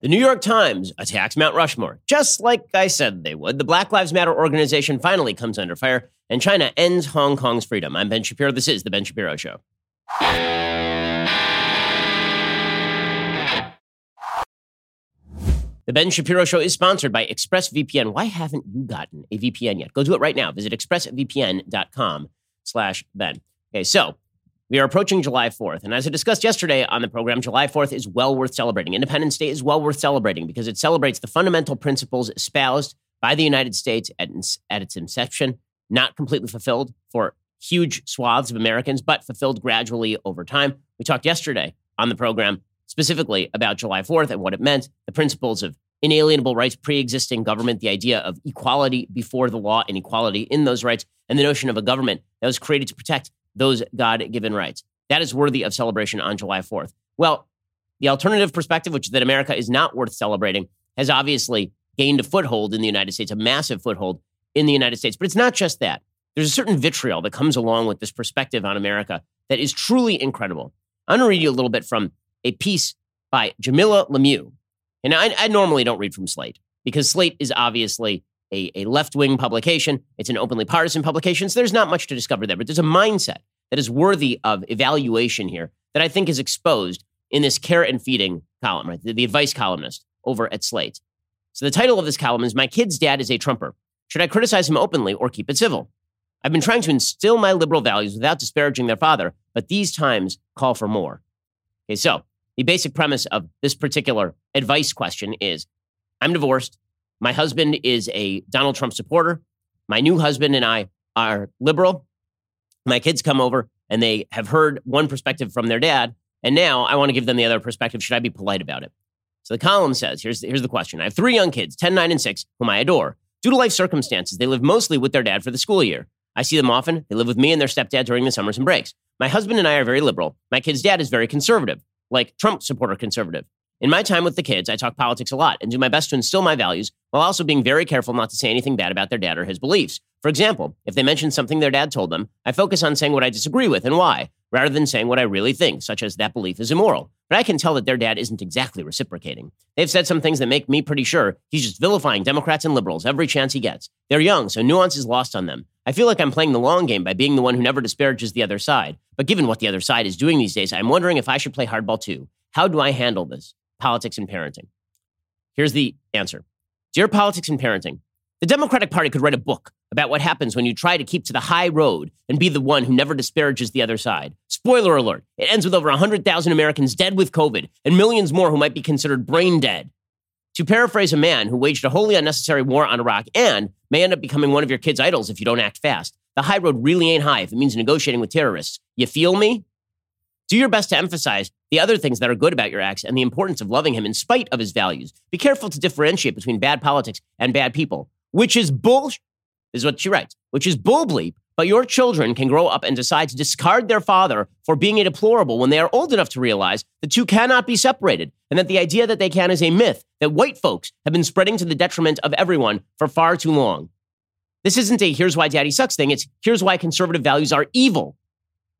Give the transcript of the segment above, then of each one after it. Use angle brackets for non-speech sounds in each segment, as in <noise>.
The New York Times attacks Mount Rushmore, just like I said they would. The Black Lives Matter organization finally comes under fire, and China ends Hong Kong's freedom. I'm Ben Shapiro. This is The Ben Shapiro Show. The Ben Shapiro Show is sponsored by ExpressVPN. Why haven't you gotten a VPN yet? Go do it right now. Visit expressvpn.com slash Ben. Okay, so we are approaching July 4th. And as I discussed yesterday on the program, July 4th is well worth celebrating. Independence Day is well worth celebrating because it celebrates the fundamental principles espoused by the United States at, at its inception, not completely fulfilled for huge swaths of Americans, but fulfilled gradually over time. We talked yesterday on the program specifically about July 4th and what it meant, the principles of inalienable rights, pre existing government, the idea of equality before the law and equality in those rights, and the notion of a government that was created to protect those God given rights. That is worthy of celebration on July 4th. Well, the alternative perspective, which is that America is not worth celebrating, has obviously gained a foothold in the United States, a massive foothold in the United States. But it's not just that. There's a certain vitriol that comes along with this perspective on America that is truly incredible. I'm going to read you a little bit from a piece by Jamilah Lemieux. And I, I normally don't read from Slate because Slate is obviously a, a left wing publication. It's an openly partisan publication. So there's not much to discover there, but there's a mindset that is worthy of evaluation here that I think is exposed in this care and feeding column, right? The, the advice columnist over at Slate. So the title of this column is My Kid's Dad is a Trumper. Should I criticize him openly or keep it civil? I've been trying to instill my liberal values without disparaging their father, but these times call for more. Okay, so the basic premise of this particular advice question is I'm divorced. My husband is a Donald Trump supporter. My new husband and I are liberal. My kids come over and they have heard one perspective from their dad. And now I want to give them the other perspective. Should I be polite about it? So the column says here's, here's the question I have three young kids, 10, 9, and 6, whom I adore. Due to life circumstances, they live mostly with their dad for the school year. I see them often. They live with me and their stepdad during the summers and breaks. My husband and I are very liberal. My kid's dad is very conservative, like Trump supporter conservative. In my time with the kids, I talk politics a lot and do my best to instill my values while also being very careful not to say anything bad about their dad or his beliefs. For example, if they mention something their dad told them, I focus on saying what I disagree with and why, rather than saying what I really think, such as that belief is immoral. But I can tell that their dad isn't exactly reciprocating. They've said some things that make me pretty sure he's just vilifying Democrats and liberals every chance he gets. They're young, so nuance is lost on them. I feel like I'm playing the long game by being the one who never disparages the other side. But given what the other side is doing these days, I'm wondering if I should play hardball too. How do I handle this? Politics and parenting. Here's the answer Dear Politics and Parenting, the Democratic Party could write a book about what happens when you try to keep to the high road and be the one who never disparages the other side. Spoiler alert, it ends with over 100,000 Americans dead with COVID and millions more who might be considered brain dead. To paraphrase a man who waged a wholly unnecessary war on Iraq and may end up becoming one of your kids' idols if you don't act fast, the high road really ain't high if it means negotiating with terrorists. You feel me? Do your best to emphasize the other things that are good about your ex and the importance of loving him in spite of his values. Be careful to differentiate between bad politics and bad people, which is bullshit is what she writes, which is bull bleep. But your children can grow up and decide to discard their father for being a deplorable when they are old enough to realize the two cannot be separated, and that the idea that they can is a myth that white folks have been spreading to the detriment of everyone for far too long. This isn't a here's why daddy sucks thing, it's here's why conservative values are evil.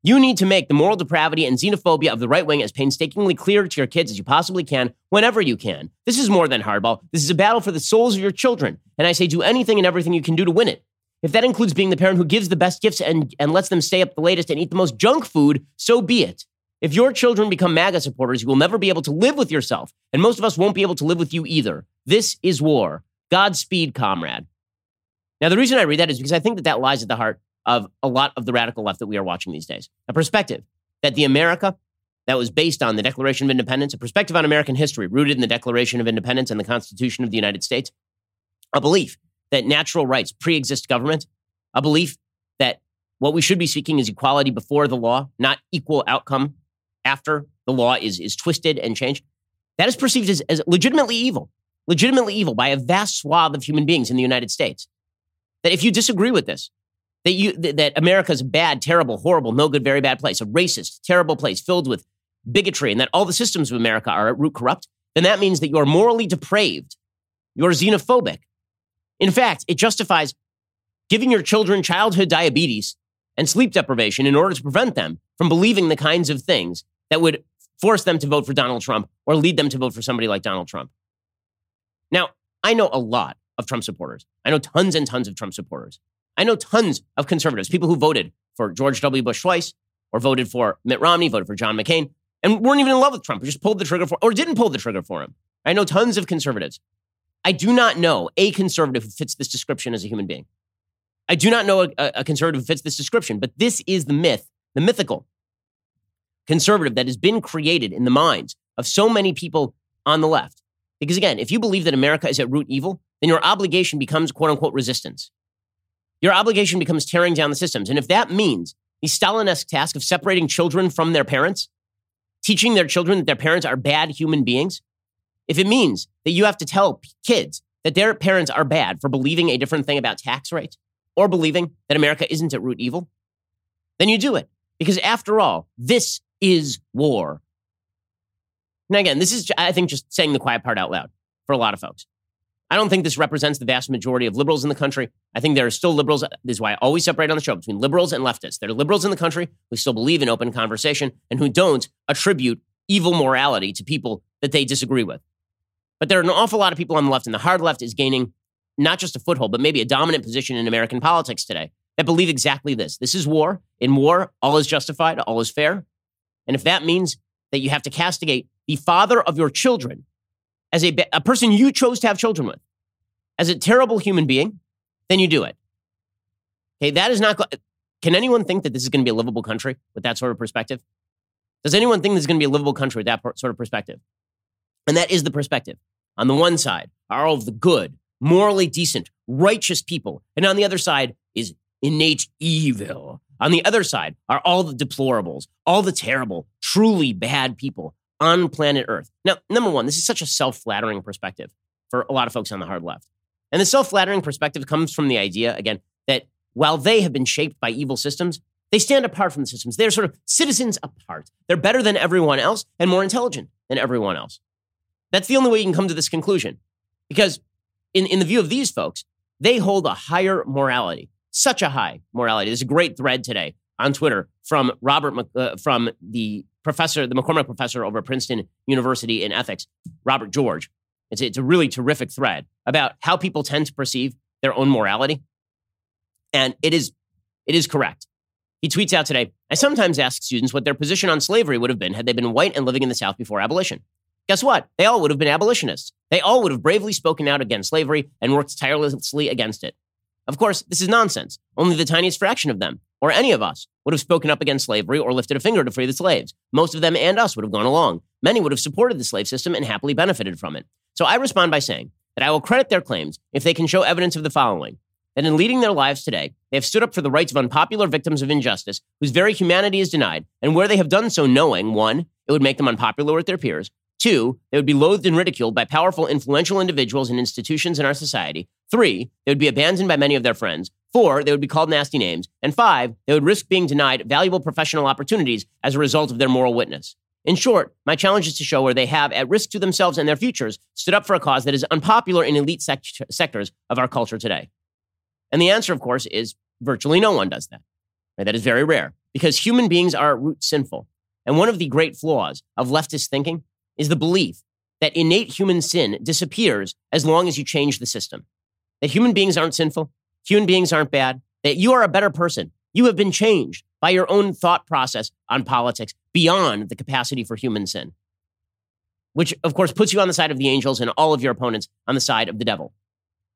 You need to make the moral depravity and xenophobia of the right wing as painstakingly clear to your kids as you possibly can, whenever you can. This is more than hardball. This is a battle for the souls of your children. And I say do anything and everything you can do to win it. If that includes being the parent who gives the best gifts and, and lets them stay up the latest and eat the most junk food, so be it. If your children become MAGA supporters, you will never be able to live with yourself. And most of us won't be able to live with you either. This is war. Godspeed, comrade. Now, the reason I read that is because I think that that lies at the heart of a lot of the radical left that we are watching these days. A perspective that the America that was based on the Declaration of Independence, a perspective on American history rooted in the Declaration of Independence and the Constitution of the United States, a belief that natural rights pre-exist government, a belief that what we should be seeking is equality before the law, not equal outcome after the law is, is twisted and changed. That is perceived as, as legitimately evil, legitimately evil by a vast swath of human beings in the United States. That if you disagree with this, that you that America's a bad, terrible, horrible, no good, very bad place, a racist, terrible place filled with bigotry, and that all the systems of America are at root corrupt, then that means that you're morally depraved. You're xenophobic. In fact, it justifies giving your children childhood diabetes and sleep deprivation in order to prevent them from believing the kinds of things that would force them to vote for Donald Trump or lead them to vote for somebody like Donald Trump. Now, I know a lot of Trump supporters. I know tons and tons of Trump supporters. I know tons of conservatives, people who voted for George W. Bush twice, or voted for Mitt Romney, voted for John McCain, and weren't even in love with Trump, or just pulled the trigger for, or didn't pull the trigger for him. I know tons of conservatives. I do not know a conservative who fits this description as a human being. I do not know a, a conservative who fits this description, but this is the myth, the mythical conservative that has been created in the minds of so many people on the left. Because again, if you believe that America is at root evil, then your obligation becomes quote unquote resistance. Your obligation becomes tearing down the systems. And if that means the Stalinesque task of separating children from their parents, teaching their children that their parents are bad human beings, if it means that you have to tell kids that their parents are bad for believing a different thing about tax rates or believing that America isn't at root evil, then you do it. Because after all, this is war. Now, again, this is, I think, just saying the quiet part out loud for a lot of folks. I don't think this represents the vast majority of liberals in the country. I think there are still liberals. This is why I always separate on the show between liberals and leftists. There are liberals in the country who still believe in open conversation and who don't attribute evil morality to people that they disagree with. But there are an awful lot of people on the left, and the hard left is gaining not just a foothold, but maybe a dominant position in American politics today that believe exactly this. This is war. In war, all is justified, all is fair. And if that means that you have to castigate the father of your children as a, a person you chose to have children with, as a terrible human being, then you do it. Okay, that is not. Can anyone think that this is going to be a livable country with that sort of perspective? Does anyone think this is going to be a livable country with that sort of perspective? And that is the perspective. On the one side are all of the good, morally decent, righteous people. And on the other side is innate evil. On the other side are all the deplorables, all the terrible, truly bad people on planet Earth. Now, number one, this is such a self flattering perspective for a lot of folks on the hard left. And the self flattering perspective comes from the idea, again, that while they have been shaped by evil systems, they stand apart from the systems. They're sort of citizens apart. They're better than everyone else and more intelligent than everyone else. That's the only way you can come to this conclusion. Because in, in the view of these folks, they hold a higher morality, such a high morality. There's a great thread today on Twitter from Robert, uh, from the professor, the McCormick professor over at Princeton University in ethics, Robert George. It's, it's a really terrific thread about how people tend to perceive their own morality. And it is, it is correct. He tweets out today I sometimes ask students what their position on slavery would have been had they been white and living in the South before abolition. Guess what? They all would have been abolitionists. They all would have bravely spoken out against slavery and worked tirelessly against it. Of course, this is nonsense. Only the tiniest fraction of them, or any of us, would have spoken up against slavery or lifted a finger to free the slaves. Most of them and us would have gone along. Many would have supported the slave system and happily benefited from it. So I respond by saying that I will credit their claims if they can show evidence of the following that in leading their lives today, they have stood up for the rights of unpopular victims of injustice whose very humanity is denied, and where they have done so knowing, one, it would make them unpopular with their peers, Two, they would be loathed and ridiculed by powerful, influential individuals and institutions in our society. Three, they would be abandoned by many of their friends. Four, they would be called nasty names. And five, they would risk being denied valuable professional opportunities as a result of their moral witness. In short, my challenge is to show where they have, at risk to themselves and their futures, stood up for a cause that is unpopular in elite sect- sectors of our culture today. And the answer, of course, is virtually no one does that. Right? That is very rare because human beings are at root sinful. And one of the great flaws of leftist thinking is the belief that innate human sin disappears as long as you change the system. That human beings aren't sinful, human beings aren't bad, that you are a better person. You have been changed by your own thought process on politics beyond the capacity for human sin, which of course puts you on the side of the angels and all of your opponents on the side of the devil.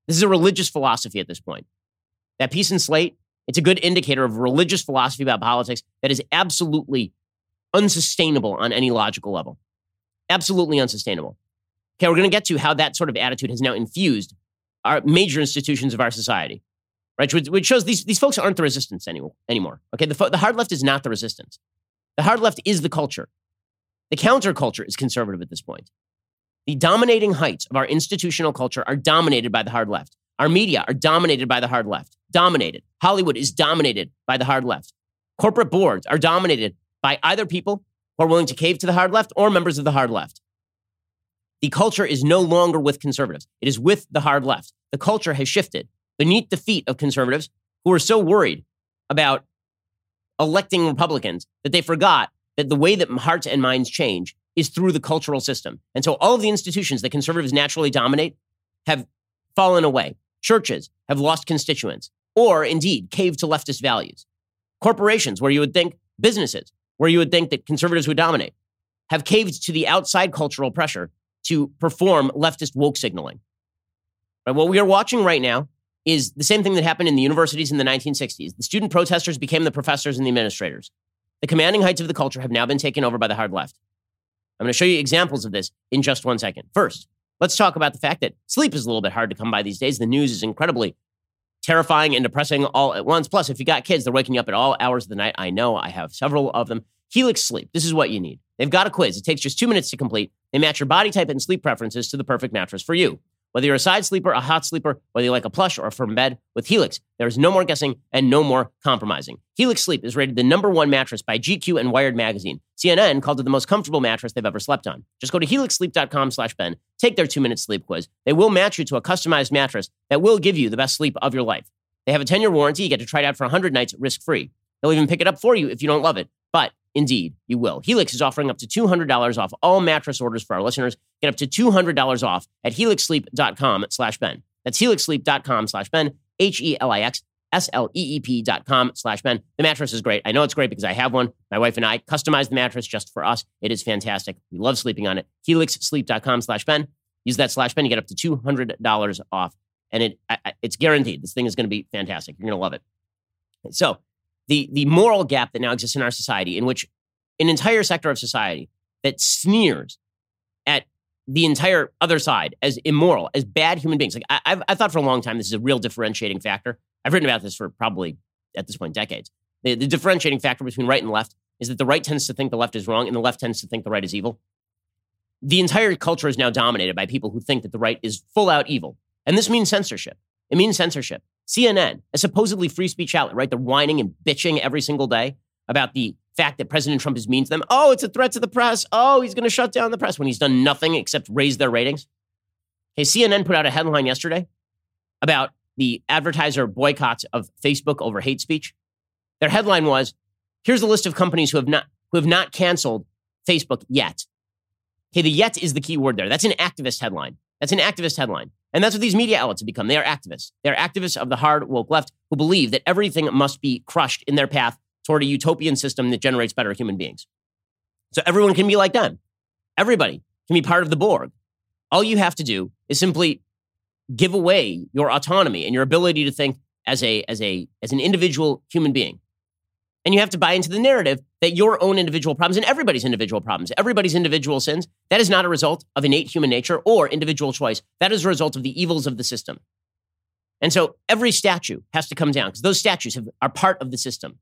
This is a religious philosophy at this point. That piece and slate, it's a good indicator of religious philosophy about politics that is absolutely unsustainable on any logical level. Absolutely unsustainable. Okay, we're going to get to how that sort of attitude has now infused our major institutions of our society, right? Which, shows these, these folks aren't the resistance anymore. anymore. Okay, the, the hard left is not the resistance. The hard left is the culture. The counterculture is conservative at this point. The dominating heights of our institutional culture are dominated by the hard left. Our media are dominated by the hard left. Dominated. Hollywood is dominated by the hard left. Corporate boards are dominated by either people who are willing to cave to the hard left or members of the hard left. The culture is no longer with conservatives. It is with the hard left. The culture has shifted beneath the feet of conservatives who are so worried about electing Republicans that they forgot that the way that hearts and minds change is through the cultural system. And so all of the institutions that conservatives naturally dominate have fallen away. Churches have lost constituents, or indeed caved to leftist values. Corporations, where you would think businesses, where you would think that conservatives would dominate, have caved to the outside cultural pressure to perform leftist woke signaling. Right, what we are watching right now is the same thing that happened in the universities in the 1960s. The student protesters became the professors and the administrators. The commanding heights of the culture have now been taken over by the hard left. I'm going to show you examples of this in just one second. First, let's talk about the fact that sleep is a little bit hard to come by these days. The news is incredibly terrifying and depressing all at once. Plus, if you got kids, they're waking you up at all hours of the night. I know I have several of them. Helix Sleep, this is what you need. They've got a quiz. It takes just two minutes to complete. They match your body type and sleep preferences to the perfect mattress for you. Whether you're a side sleeper, a hot sleeper, whether you like a plush or a firm bed, with Helix, there is no more guessing and no more compromising. Helix Sleep is rated the number one mattress by GQ and Wired Magazine. CNN called it the most comfortable mattress they've ever slept on. Just go to helixsleep.com slash Ben, take their two-minute sleep quiz. They will match you to a customized mattress that will give you the best sleep of your life. They have a 10-year warranty. You get to try it out for 100 nights risk-free. They'll even pick it up for you if you don't love it. But Indeed, you will. Helix is offering up to $200 off all mattress orders for our listeners. Get up to $200 off at helixsleep.com slash Ben. That's helixsleep.com slash Ben, H-E-L-I-X, S-L-E-E-P dot com slash Ben. The mattress is great. I know it's great because I have one. My wife and I customized the mattress just for us. It is fantastic. We love sleeping on it. helixsleep.com slash Ben. Use that slash Ben. You get up to $200 off. And it it's guaranteed. This thing is going to be fantastic. You're going to love it. So the the moral gap that now exists in our society, in which an entire sector of society that sneers at the entire other side as immoral, as bad human beings. Like I, I've, I thought for a long time, this is a real differentiating factor. I've written about this for probably at this point decades. The, the differentiating factor between right and left is that the right tends to think the left is wrong, and the left tends to think the right is evil. The entire culture is now dominated by people who think that the right is full out evil, and this means censorship. It means censorship. CNN, a supposedly free speech outlet, right? They're whining and bitching every single day about the fact that President Trump is mean to them. Oh, it's a threat to the press. Oh, he's going to shut down the press when he's done nothing except raise their ratings. Hey, CNN put out a headline yesterday about the advertiser boycotts of Facebook over hate speech. Their headline was, "Here's a list of companies who have not who have not canceled Facebook yet." Okay, the "yet" is the key word there. That's an activist headline. That's an activist headline. And that's what these media outlets have become. They are activists. They are activists of the hard woke left who believe that everything must be crushed in their path toward a utopian system that generates better human beings. So everyone can be like them. Everybody can be part of the Borg. All you have to do is simply give away your autonomy and your ability to think as a as a as an individual human being. And you have to buy into the narrative that your own individual problems and everybody's individual problems, everybody's individual sins, that is not a result of innate human nature or individual choice. That is a result of the evils of the system. And so every statue has to come down because those statues have, are part of the system.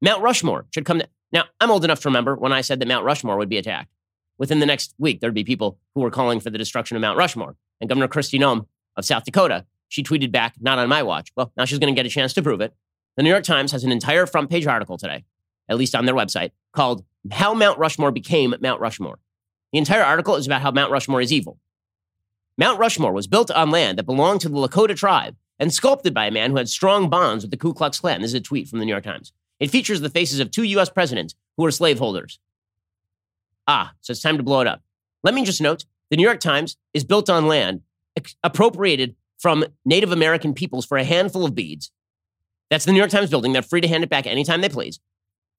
Mount Rushmore should come down. Now, I'm old enough to remember when I said that Mount Rushmore would be attacked. Within the next week, there'd be people who were calling for the destruction of Mount Rushmore. And Governor Kristi Noem of South Dakota, she tweeted back, not on my watch. Well, now she's going to get a chance to prove it. The New York Times has an entire front page article today, at least on their website, called How Mount Rushmore Became Mount Rushmore. The entire article is about how Mount Rushmore is evil. Mount Rushmore was built on land that belonged to the Lakota tribe and sculpted by a man who had strong bonds with the Ku Klux Klan. This is a tweet from the New York Times. It features the faces of two U.S. presidents who were slaveholders. Ah, so it's time to blow it up. Let me just note the New York Times is built on land appropriated from Native American peoples for a handful of beads that's the New York Times building. They're free to hand it back anytime they please.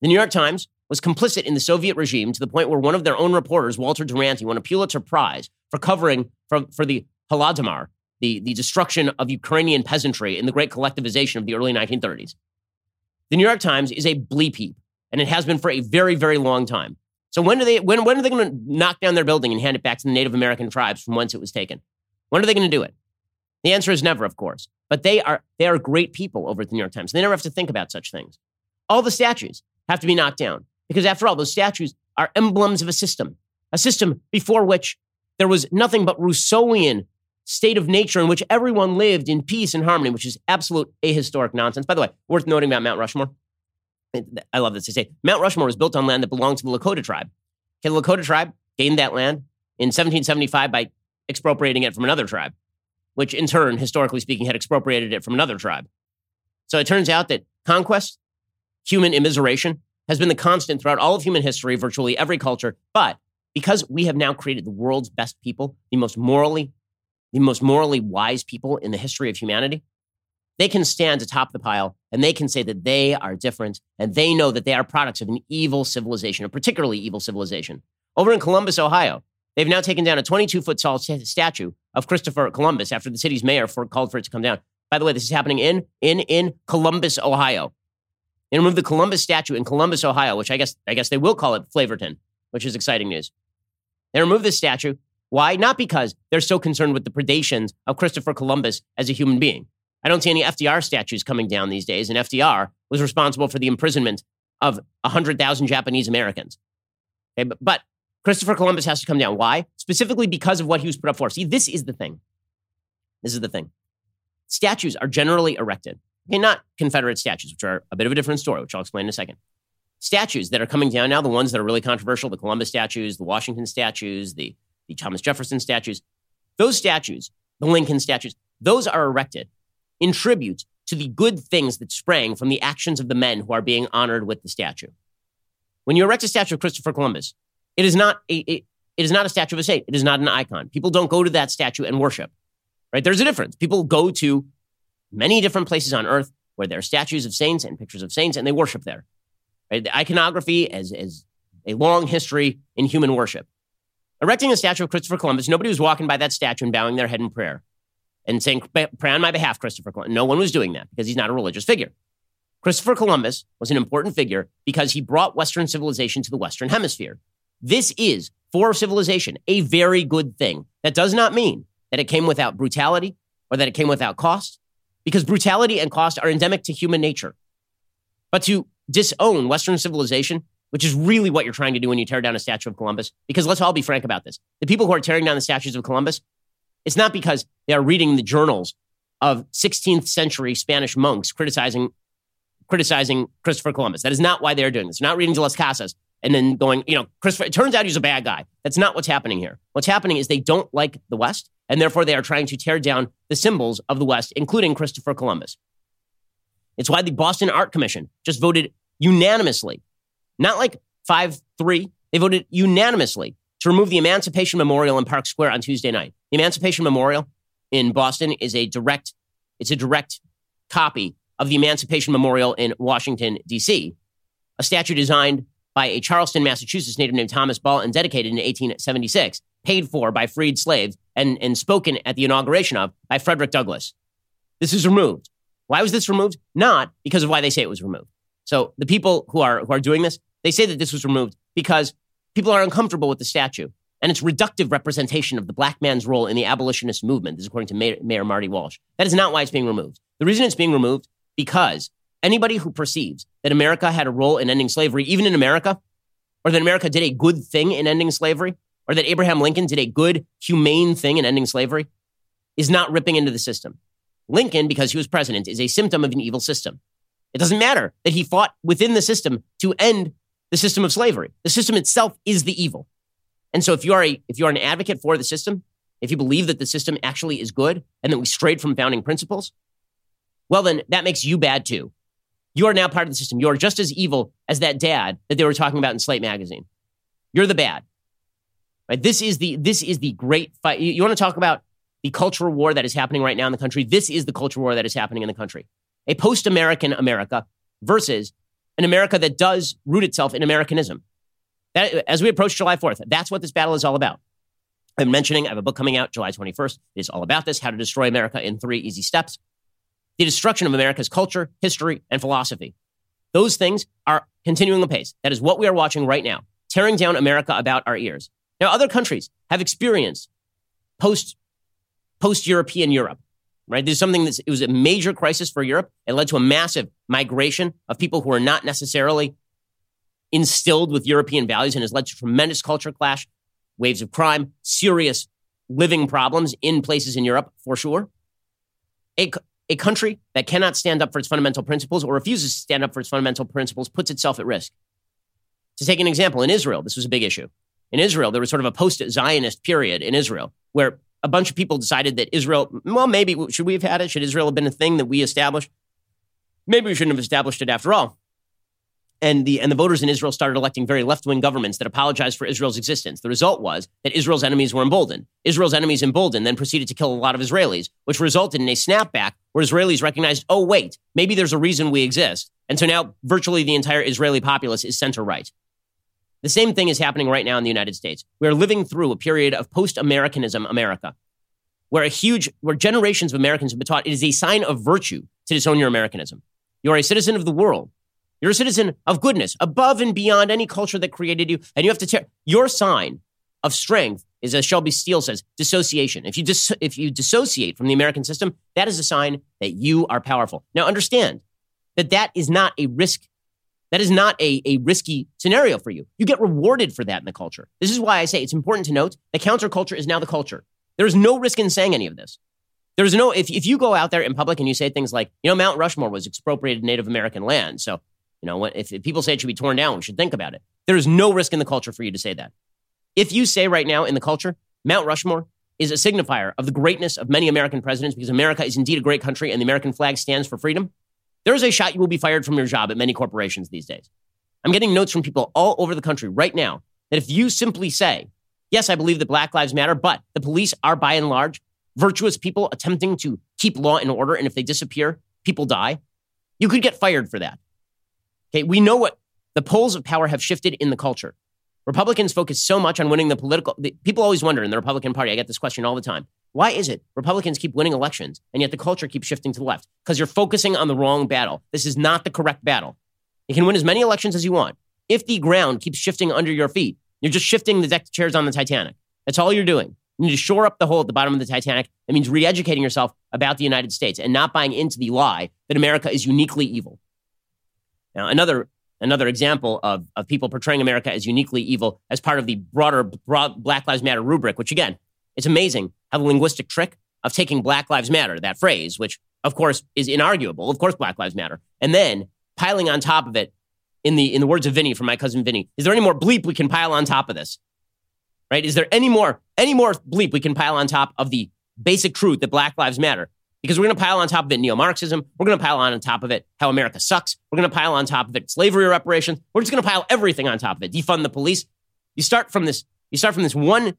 The New York Times was complicit in the Soviet regime to the point where one of their own reporters, Walter Duranty, won a Pulitzer Prize for covering for, for the Holodomor, the, the destruction of Ukrainian peasantry in the great collectivization of the early 1930s. The New York Times is a bleep heap, and it has been for a very, very long time. So when, do they, when, when are they going to knock down their building and hand it back to the Native American tribes from whence it was taken? When are they going to do it? The answer is never, of course. But they are they are great people over at the New York Times. They never have to think about such things. All the statues have to be knocked down because, after all, those statues are emblems of a system, a system before which there was nothing but Rousseauian state of nature in which everyone lived in peace and harmony, which is absolute ahistoric nonsense. By the way, worth noting about Mount Rushmore. I love this. They say Mount Rushmore was built on land that belonged to the Lakota tribe. Okay, the Lakota tribe gained that land in 1775 by expropriating it from another tribe which in turn, historically speaking, had expropriated it from another tribe. So it turns out that conquest, human immiseration, has been the constant throughout all of human history, virtually every culture. But because we have now created the world's best people, the most morally the most morally wise people in the history of humanity, they can stand atop the pile and they can say that they are different and they know that they are products of an evil civilization, a particularly evil civilization. Over in Columbus, Ohio, they've now taken down a 22 foot tall statue of Christopher Columbus after the city's mayor for, called for it to come down. By the way, this is happening in, in, in Columbus, Ohio. They removed the Columbus statue in Columbus, Ohio, which I guess, I guess they will call it Flavortown, which is exciting news. They removed this statue. Why? Not because they're so concerned with the predations of Christopher Columbus as a human being. I don't see any FDR statues coming down these days, and FDR was responsible for the imprisonment of 100,000 Japanese Americans. Okay, but, but Christopher Columbus has to come down. Why? Specifically because of what he was put up for. See, this is the thing. This is the thing. Statues are generally erected. Okay, not Confederate statues, which are a bit of a different story, which I'll explain in a second. Statues that are coming down now, the ones that are really controversial, the Columbus statues, the Washington statues, the, the Thomas Jefferson statues, those statues, the Lincoln statues, those are erected in tribute to the good things that sprang from the actions of the men who are being honored with the statue. When you erect a statue of Christopher Columbus, it is not a, it, it is not a statue of a saint. It is not an icon. People don't go to that statue and worship. Right? There's a difference. People go to many different places on earth where there are statues of saints and pictures of saints, and they worship there. Right? The iconography is, is a long history in human worship. Erecting a statue of Christopher Columbus, nobody was walking by that statue and bowing their head in prayer and saying, Pray on my behalf, Christopher Columbus. No one was doing that because he's not a religious figure. Christopher Columbus was an important figure because he brought Western civilization to the Western Hemisphere. This is, for civilization, a very good thing. That does not mean that it came without brutality or that it came without cost, because brutality and cost are endemic to human nature. But to disown Western civilization, which is really what you're trying to do when you tear down a statue of Columbus, because let's all be frank about this. The people who are tearing down the statues of Columbus, it's not because they are reading the journals of 16th century Spanish monks criticizing criticizing Christopher Columbus. That is not why they're doing this. They're not reading De Las Casas and then going, you know, Christopher, it turns out he's a bad guy. That's not what's happening here. What's happening is they don't like the West, and therefore they are trying to tear down the symbols of the West, including Christopher Columbus. It's why the Boston Art Commission just voted unanimously, not like 5 3, they voted unanimously to remove the Emancipation Memorial in Park Square on Tuesday night. The Emancipation Memorial in Boston is a direct, it's a direct copy of the Emancipation Memorial in Washington, D.C., a statue designed by a Charlestown, Massachusetts native named Thomas Ball and dedicated in 1876, paid for by freed slaves and, and spoken at the inauguration of by Frederick Douglass. This is removed. Why was this removed? Not because of why they say it was removed. So the people who are who are doing this, they say that this was removed because people are uncomfortable with the statue and its reductive representation of the black man's role in the abolitionist movement. This is according to Mayor, Mayor Marty Walsh. That is not why it's being removed. The reason it's being removed because anybody who perceives that America had a role in ending slavery, even in America, or that America did a good thing in ending slavery, or that Abraham Lincoln did a good, humane thing in ending slavery, is not ripping into the system. Lincoln, because he was president, is a symptom of an evil system. It doesn't matter that he fought within the system to end the system of slavery. The system itself is the evil. And so if you are a if you are an advocate for the system, if you believe that the system actually is good and that we strayed from founding principles, well then that makes you bad too. You are now part of the system. You are just as evil as that dad that they were talking about in Slate magazine. You're the bad. Right? This is the this is the great fight. You, you want to talk about the cultural war that is happening right now in the country? This is the cultural war that is happening in the country. A post-American America versus an America that does root itself in Americanism. That, as we approach July 4th, that's what this battle is all about. I'm mentioning I have a book coming out July 21st. It's all about this: how to destroy America in three easy steps the destruction of America's culture, history, and philosophy. Those things are continuing apace. That is what we are watching right now, tearing down America about our ears. Now, other countries have experienced post post European Europe, right? There's something that it was a major crisis for Europe. It led to a massive migration of people who are not necessarily instilled with European values and has led to tremendous culture clash, waves of crime, serious living problems in places in Europe for sure. A, a country that cannot stand up for its fundamental principles or refuses to stand up for its fundamental principles puts itself at risk. To take an example, in Israel, this was a big issue. In Israel, there was sort of a post Zionist period in Israel where a bunch of people decided that Israel, well, maybe should we have had it? Should Israel have been a thing that we established? Maybe we shouldn't have established it after all. and the and the voters in Israel started electing very left-wing governments that apologized for Israel's existence. The result was that Israel's enemies were emboldened. Israel's enemies emboldened then proceeded to kill a lot of Israelis, which resulted in a snapback where Israelis recognized, "Oh wait, maybe there's a reason we exist." And so now virtually the entire Israeli populace is center right. The same thing is happening right now in the United States. We are living through a period of post-Americanism America, where a huge where generations of Americans have been taught it is a sign of virtue to disown your Americanism. You are a citizen of the world. You're a citizen of goodness, above and beyond any culture that created you. And you have to tear your sign of strength is, as Shelby Steele says, dissociation. If you dis- if you dissociate from the American system, that is a sign that you are powerful. Now, understand that that is not a risk. That is not a, a risky scenario for you. You get rewarded for that in the culture. This is why I say it's important to note the counterculture is now the culture. There is no risk in saying any of this. There's no, if, if you go out there in public and you say things like, you know, Mount Rushmore was expropriated Native American land. So you know, if, if people say it should be torn down, we should think about it. There is no risk in the culture for you to say that. If you say right now in the culture, Mount Rushmore is a signifier of the greatness of many American presidents because America is indeed a great country and the American flag stands for freedom, there is a shot you will be fired from your job at many corporations these days. I'm getting notes from people all over the country right now that if you simply say, yes, I believe that Black Lives Matter, but the police are by and large virtuous people attempting to keep law and order, and if they disappear, people die, you could get fired for that. Okay, we know what the poles of power have shifted in the culture. Republicans focus so much on winning the political. The, people always wonder in the Republican Party. I get this question all the time. Why is it Republicans keep winning elections and yet the culture keeps shifting to the left? Because you're focusing on the wrong battle. This is not the correct battle. You can win as many elections as you want. If the ground keeps shifting under your feet, you're just shifting the deck chairs on the Titanic. That's all you're doing. You need to shore up the hole at the bottom of the Titanic. That means re educating yourself about the United States and not buying into the lie that America is uniquely evil. Now, another another example of, of people portraying America as uniquely evil as part of the broader broad Black Lives Matter rubric, which again, it's amazing how the linguistic trick of taking Black Lives Matter, that phrase, which of course is inarguable, of course Black Lives Matter, and then piling on top of it, in the in the words of Vinny from my cousin Vinny, is there any more bleep we can pile on top of this? Right? Is there any more any more bleep we can pile on top of the basic truth that Black Lives Matter? Because we're going to pile on top of it neo Marxism. We're going to pile on top of it how America sucks. We're going to pile on top of it slavery reparations. We're just going to pile everything on top of it. Defund the police. You start from this. You start from this one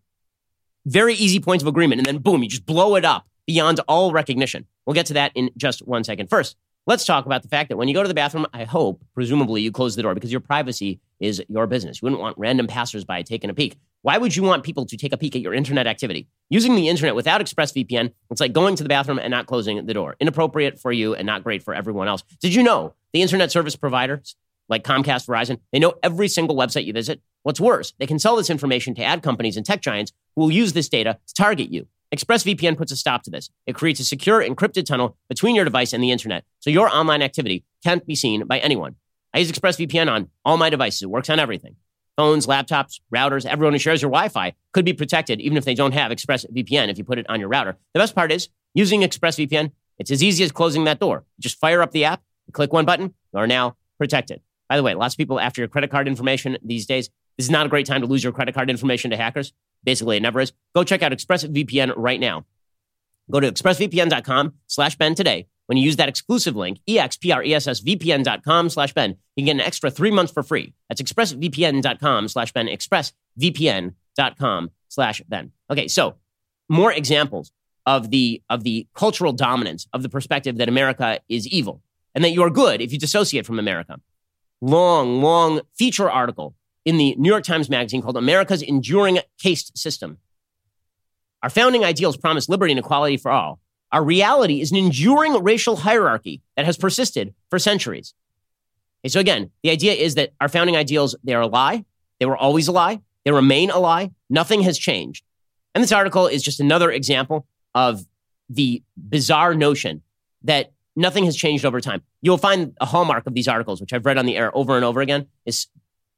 very easy point of agreement, and then boom, you just blow it up beyond all recognition. We'll get to that in just one second. First, let's talk about the fact that when you go to the bathroom, I hope, presumably, you close the door because your privacy is your business. You wouldn't want random passersby taking a peek. Why would you want people to take a peek at your internet activity? Using the internet without ExpressVPN, it's like going to the bathroom and not closing the door. Inappropriate for you and not great for everyone else. Did you know the internet service providers like Comcast, Verizon, they know every single website you visit? What's worse, they can sell this information to ad companies and tech giants who will use this data to target you. ExpressVPN puts a stop to this. It creates a secure encrypted tunnel between your device and the internet, so your online activity can't be seen by anyone. I use ExpressVPN on all my devices. It works on everything. Phones, laptops, routers, everyone who shares your Wi Fi could be protected even if they don't have ExpressVPN if you put it on your router. The best part is using ExpressVPN, it's as easy as closing that door. Just fire up the app, click one button, you are now protected. By the way, lots of people after your credit card information these days, this is not a great time to lose your credit card information to hackers. Basically, it never is. Go check out ExpressVPN right now. Go to expressvpn.com slash Ben today. When you use that exclusive link, expressvpn.com slash Ben, you can get an extra three months for free. That's expressvpn.com slash Ben, expressvpn.com slash Ben. Okay, so more examples of the, of the cultural dominance of the perspective that America is evil and that you are good if you dissociate from America. Long, long feature article in the New York Times Magazine called America's Enduring Caste System. Our founding ideals promise liberty and equality for all. Our reality is an enduring racial hierarchy that has persisted for centuries. Okay, so again, the idea is that our founding ideals, they're a lie. They were always a lie. They remain a lie. Nothing has changed. And this article is just another example of the bizarre notion that nothing has changed over time. You'll find a hallmark of these articles, which I've read on the air over and over again, is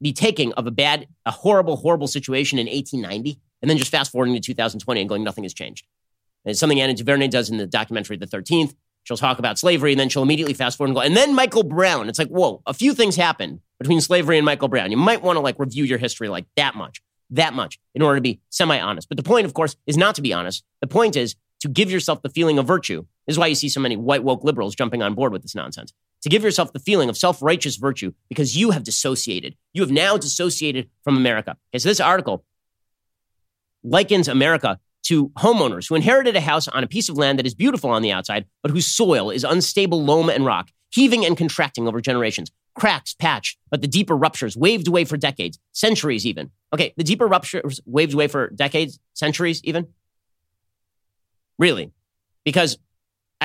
the taking of a bad, a horrible, horrible situation in 1890 and then just fast forwarding to 2020 and going, nothing has changed. And it's something Ava DuVernay does in the documentary The 13th. She'll talk about slavery and then she'll immediately fast forward and go, and then Michael Brown. It's like, whoa, a few things happened between slavery and Michael Brown. You might want to like review your history like that much, that much in order to be semi honest. But the point, of course, is not to be honest. The point is to give yourself the feeling of virtue. This is why you see so many white woke liberals jumping on board with this nonsense. To give yourself the feeling of self righteous virtue because you have dissociated. You have now dissociated from America. Okay, so this article likens America to homeowners who inherited a house on a piece of land that is beautiful on the outside, but whose soil is unstable loam and rock, heaving and contracting over generations. Cracks patch, but the deeper ruptures waved away for decades, centuries even. Okay, the deeper ruptures waved away for decades, centuries even? Really? Because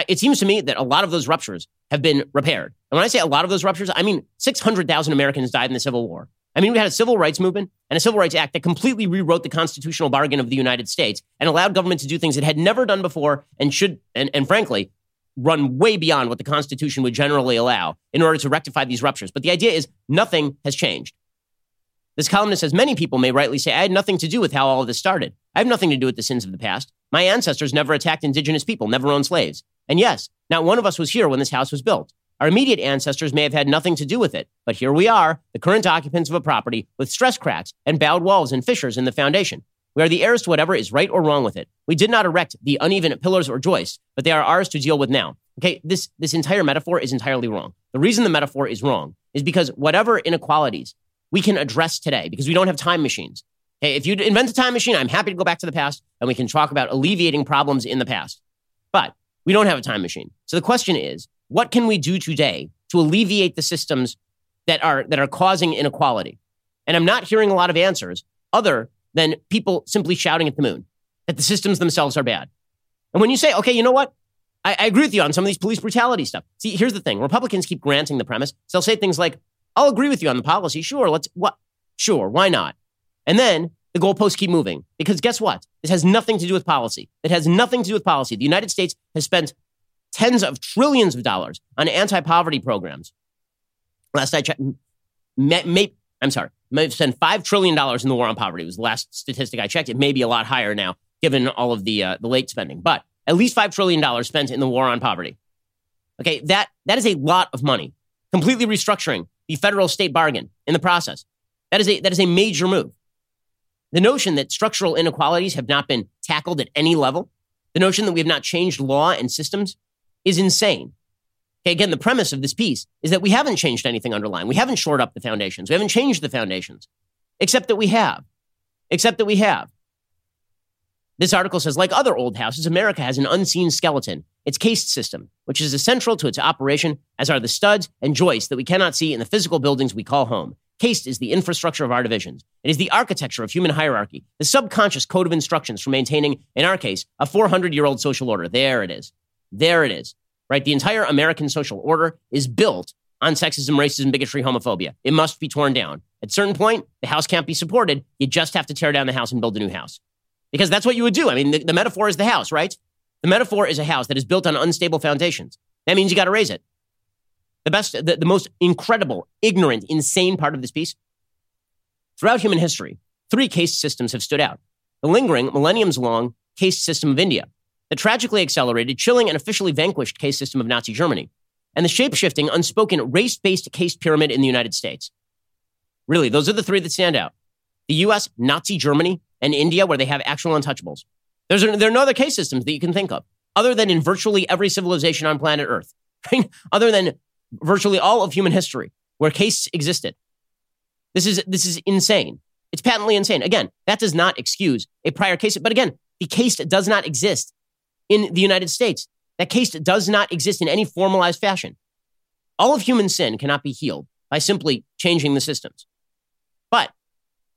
it seems to me that a lot of those ruptures have been repaired. And when I say a lot of those ruptures, I mean 600,000 Americans died in the Civil War. I mean, we had a civil rights movement and a civil rights act that completely rewrote the constitutional bargain of the United States and allowed government to do things it had never done before and should, and, and frankly, run way beyond what the Constitution would generally allow in order to rectify these ruptures. But the idea is nothing has changed. This columnist says many people may rightly say, I had nothing to do with how all of this started. I have nothing to do with the sins of the past. My ancestors never attacked indigenous people, never owned slaves. And yes, not one of us was here when this house was built. Our immediate ancestors may have had nothing to do with it, but here we are, the current occupants of a property with stress cracks and bowed walls and fissures in the foundation. We are the heirs to whatever is right or wrong with it. We did not erect the uneven pillars or joists, but they are ours to deal with now. Okay, this, this entire metaphor is entirely wrong. The reason the metaphor is wrong is because whatever inequalities we can address today, because we don't have time machines. Okay, if you invent a time machine, I'm happy to go back to the past and we can talk about alleviating problems in the past. But we don't have a time machine. So the question is, what can we do today to alleviate the systems that are that are causing inequality? And I'm not hearing a lot of answers other than people simply shouting at the moon that the systems themselves are bad. And when you say, okay, you know what? I, I agree with you on some of these police brutality stuff. See, here's the thing: Republicans keep granting the premise. So they'll say things like, "I'll agree with you on the policy. Sure, let's what? Sure, why not?" And then the goalposts keep moving because guess what? This has nothing to do with policy. It has nothing to do with policy. The United States has spent tens of trillions of dollars on anti-poverty programs. Last I checked, may, may, I'm sorry, may have spent five trillion dollars in the war on poverty. It was the last statistic I checked. It may be a lot higher now, given all of the uh, the late spending, but at least five trillion dollars spent in the war on poverty. Okay, that that is a lot of money. Completely restructuring the federal state bargain in the process. That is a that is a major move. The notion that structural inequalities have not been tackled at any level, the notion that we have not changed law and systems is insane. Okay, again, the premise of this piece is that we haven't changed anything underlying. We haven't shored up the foundations. We haven't changed the foundations, except that we have. Except that we have. This article says, like other old houses, America has an unseen skeleton, its caste system, which is essential to its operation, as are the studs and joists that we cannot see in the physical buildings we call home. Caste is the infrastructure of our divisions. It is the architecture of human hierarchy, the subconscious code of instructions for maintaining, in our case, a 400 year old social order. There it is. There it is, right? The entire American social order is built on sexism, racism, bigotry, homophobia. It must be torn down. At a certain point, the house can't be supported. You just have to tear down the house and build a new house. Because that's what you would do. I mean, the, the metaphor is the house, right? The metaphor is a house that is built on unstable foundations. That means you got to raise it. The best, the, the most incredible, ignorant, insane part of this piece. Throughout human history, three caste systems have stood out. The lingering, millenniums long caste system of India, the tragically accelerated, chilling, and officially vanquished caste system of Nazi Germany, and the shape shifting, unspoken, race based caste pyramid in the United States. Really, those are the three that stand out the US, Nazi Germany, and India, where they have actual untouchables. There's, there are no other caste systems that you can think of, other than in virtually every civilization on planet Earth, <laughs> right? other than virtually all of human history, where castes existed. This is, this is insane. It's patently insane. Again, that does not excuse a prior case. But again, the caste does not exist in the United States. That case does not exist in any formalized fashion. All of human sin cannot be healed by simply changing the systems. But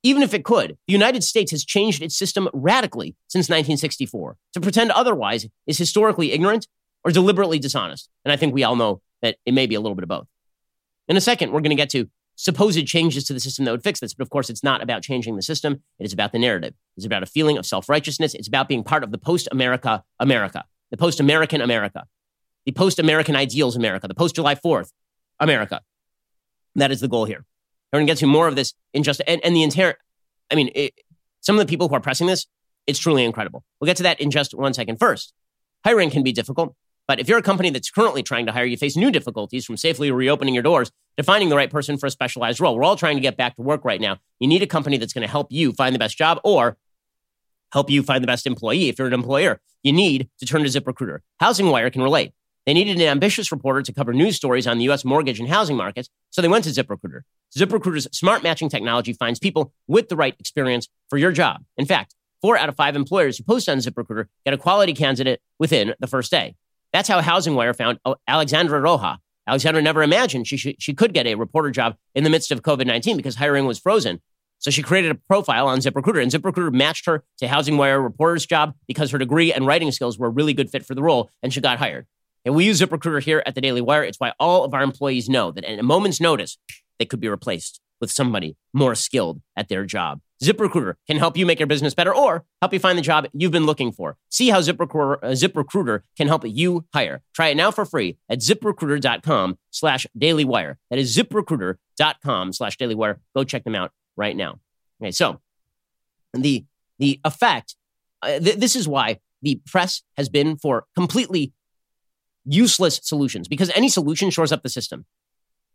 even if it could, the United States has changed its system radically since 1964. To pretend otherwise is historically ignorant or deliberately dishonest. And I think we all know that it may be a little bit of both. In a second, we're going to get to supposed changes to the system that would fix this. But of course, it's not about changing the system. It is about the narrative. It's about a feeling of self righteousness. It's about being part of the post America America, the post American America, the post American ideals America, the post July 4th America. That is the goal here. We're going to get to more of this in just, and, and the entire, I mean, it, some of the people who are pressing this, it's truly incredible. We'll get to that in just one second. First, hiring can be difficult. But if you're a company that's currently trying to hire, you face new difficulties from safely reopening your doors to finding the right person for a specialized role. We're all trying to get back to work right now. You need a company that's going to help you find the best job or help you find the best employee. If you're an employer, you need to turn to ZipRecruiter. HousingWire can relate. They needed an ambitious reporter to cover news stories on the U.S. mortgage and housing markets, so they went to ZipRecruiter. ZipRecruiter's smart matching technology finds people with the right experience for your job. In fact, four out of five employers who post on ZipRecruiter get a quality candidate within the first day. That's how HousingWire found oh, Alexandra Roja. Alexandra never imagined she, she, could get a reporter job in the midst of COVID 19 because hiring was frozen. So she created a profile on ZipRecruiter, and ZipRecruiter matched her to HousingWire reporter's job because her degree and writing skills were a really good fit for the role, and she got hired. And we use ZipRecruiter here at the Daily Wire. It's why all of our employees know that at a moment's notice, they could be replaced with somebody more skilled at their job. ZipRecruiter can help you make your business better or help you find the job you've been looking for. See how ZipRecruiter, uh, ZipRecruiter can help you hire. Try it now for free at ziprecruiter.com slash dailywire. That is ziprecruiter.com slash dailywire. Go check them out right now. Okay, so the, the effect, uh, th- this is why the press has been for completely useless solutions because any solution shores up the system.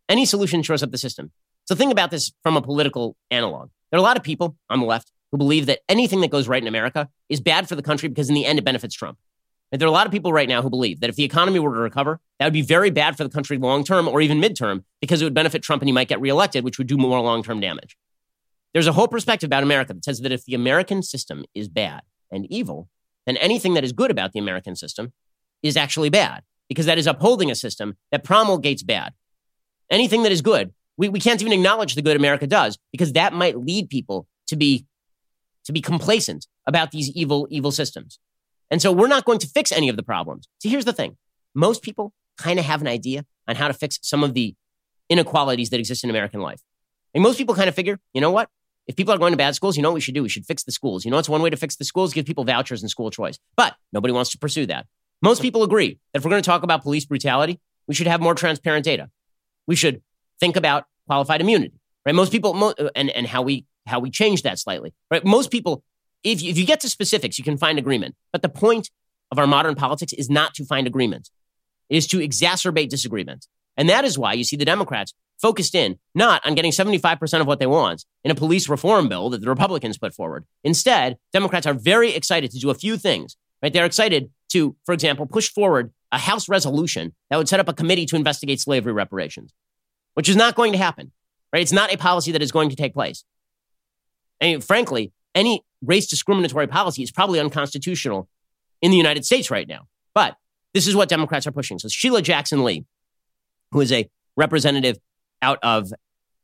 Any solution shores up the system. So think about this from a political analog. There are a lot of people on the left who believe that anything that goes right in America is bad for the country because in the end it benefits Trump. And there are a lot of people right now who believe that if the economy were to recover, that would be very bad for the country long term or even midterm because it would benefit Trump and he might get reelected, which would do more long term damage. There's a whole perspective about America that says that if the American system is bad and evil, then anything that is good about the American system is actually bad because that is upholding a system that promulgates bad. Anything that is good, we, we can't even acknowledge the good America does because that might lead people to be to be complacent about these evil, evil systems. And so we're not going to fix any of the problems. See, here's the thing. Most people kind of have an idea on how to fix some of the inequalities that exist in American life. And most people kind of figure, you know what? If people are going to bad schools, you know what we should do? We should fix the schools. You know what's one way to fix the schools? Give people vouchers and school choice. But nobody wants to pursue that. Most people agree that if we're going to talk about police brutality, we should have more transparent data. We should think about qualified immunity, right? Most people, and, and how we how we change that slightly, right? Most people, if you, if you get to specifics, you can find agreement. But the point of our modern politics is not to find agreement; it is to exacerbate disagreement, and that is why you see the Democrats focused in not on getting 75% of what they want in a police reform bill that the Republicans put forward. Instead, Democrats are very excited to do a few things, right? They're excited to, for example, push forward a House resolution that would set up a committee to investigate slavery reparations, which is not going to happen, right? It's not a policy that is going to take place. And frankly, any race discriminatory policy is probably unconstitutional in the United States right now. But this is what Democrats are pushing. So Sheila Jackson Lee, who is a representative out of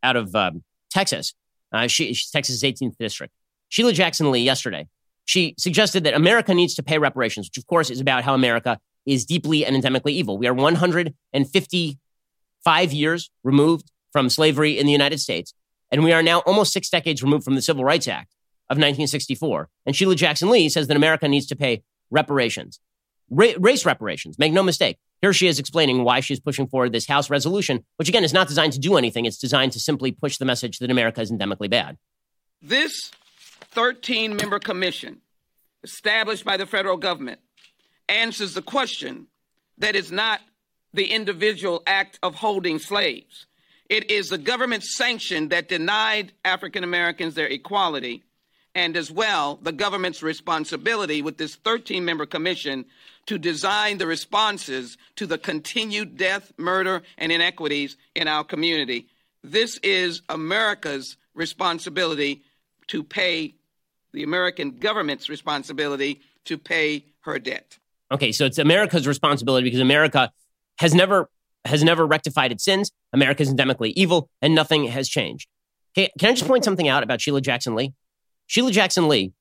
out of um, Texas, uh, she, she's Texas' 18th district. Sheila Jackson Lee yesterday she suggested that America needs to pay reparations, which of course is about how America is deeply and endemically evil. We are 155 years removed from slavery in the United States, and we are now almost six decades removed from the Civil Rights Act of 1964. And Sheila Jackson Lee says that America needs to pay reparations, Ra- race reparations. Make no mistake. Here she is explaining why she's pushing forward this House resolution, which again is not designed to do anything. It's designed to simply push the message that America is endemically bad. This 13 member commission established by the federal government answers the question that is not the individual act of holding slaves. It is the government sanction that denied African Americans their equality, and as well, the government's responsibility with this 13 member commission to design the responses to the continued death, murder, and inequities in our community. This is America's responsibility to pay the American government's responsibility to pay her debt. Okay, so it's America's responsibility because America has never has never rectified its sins. America is endemically evil, and nothing has changed. Okay, can I just point something out about Sheila Jackson Lee? Sheila Jackson Lee,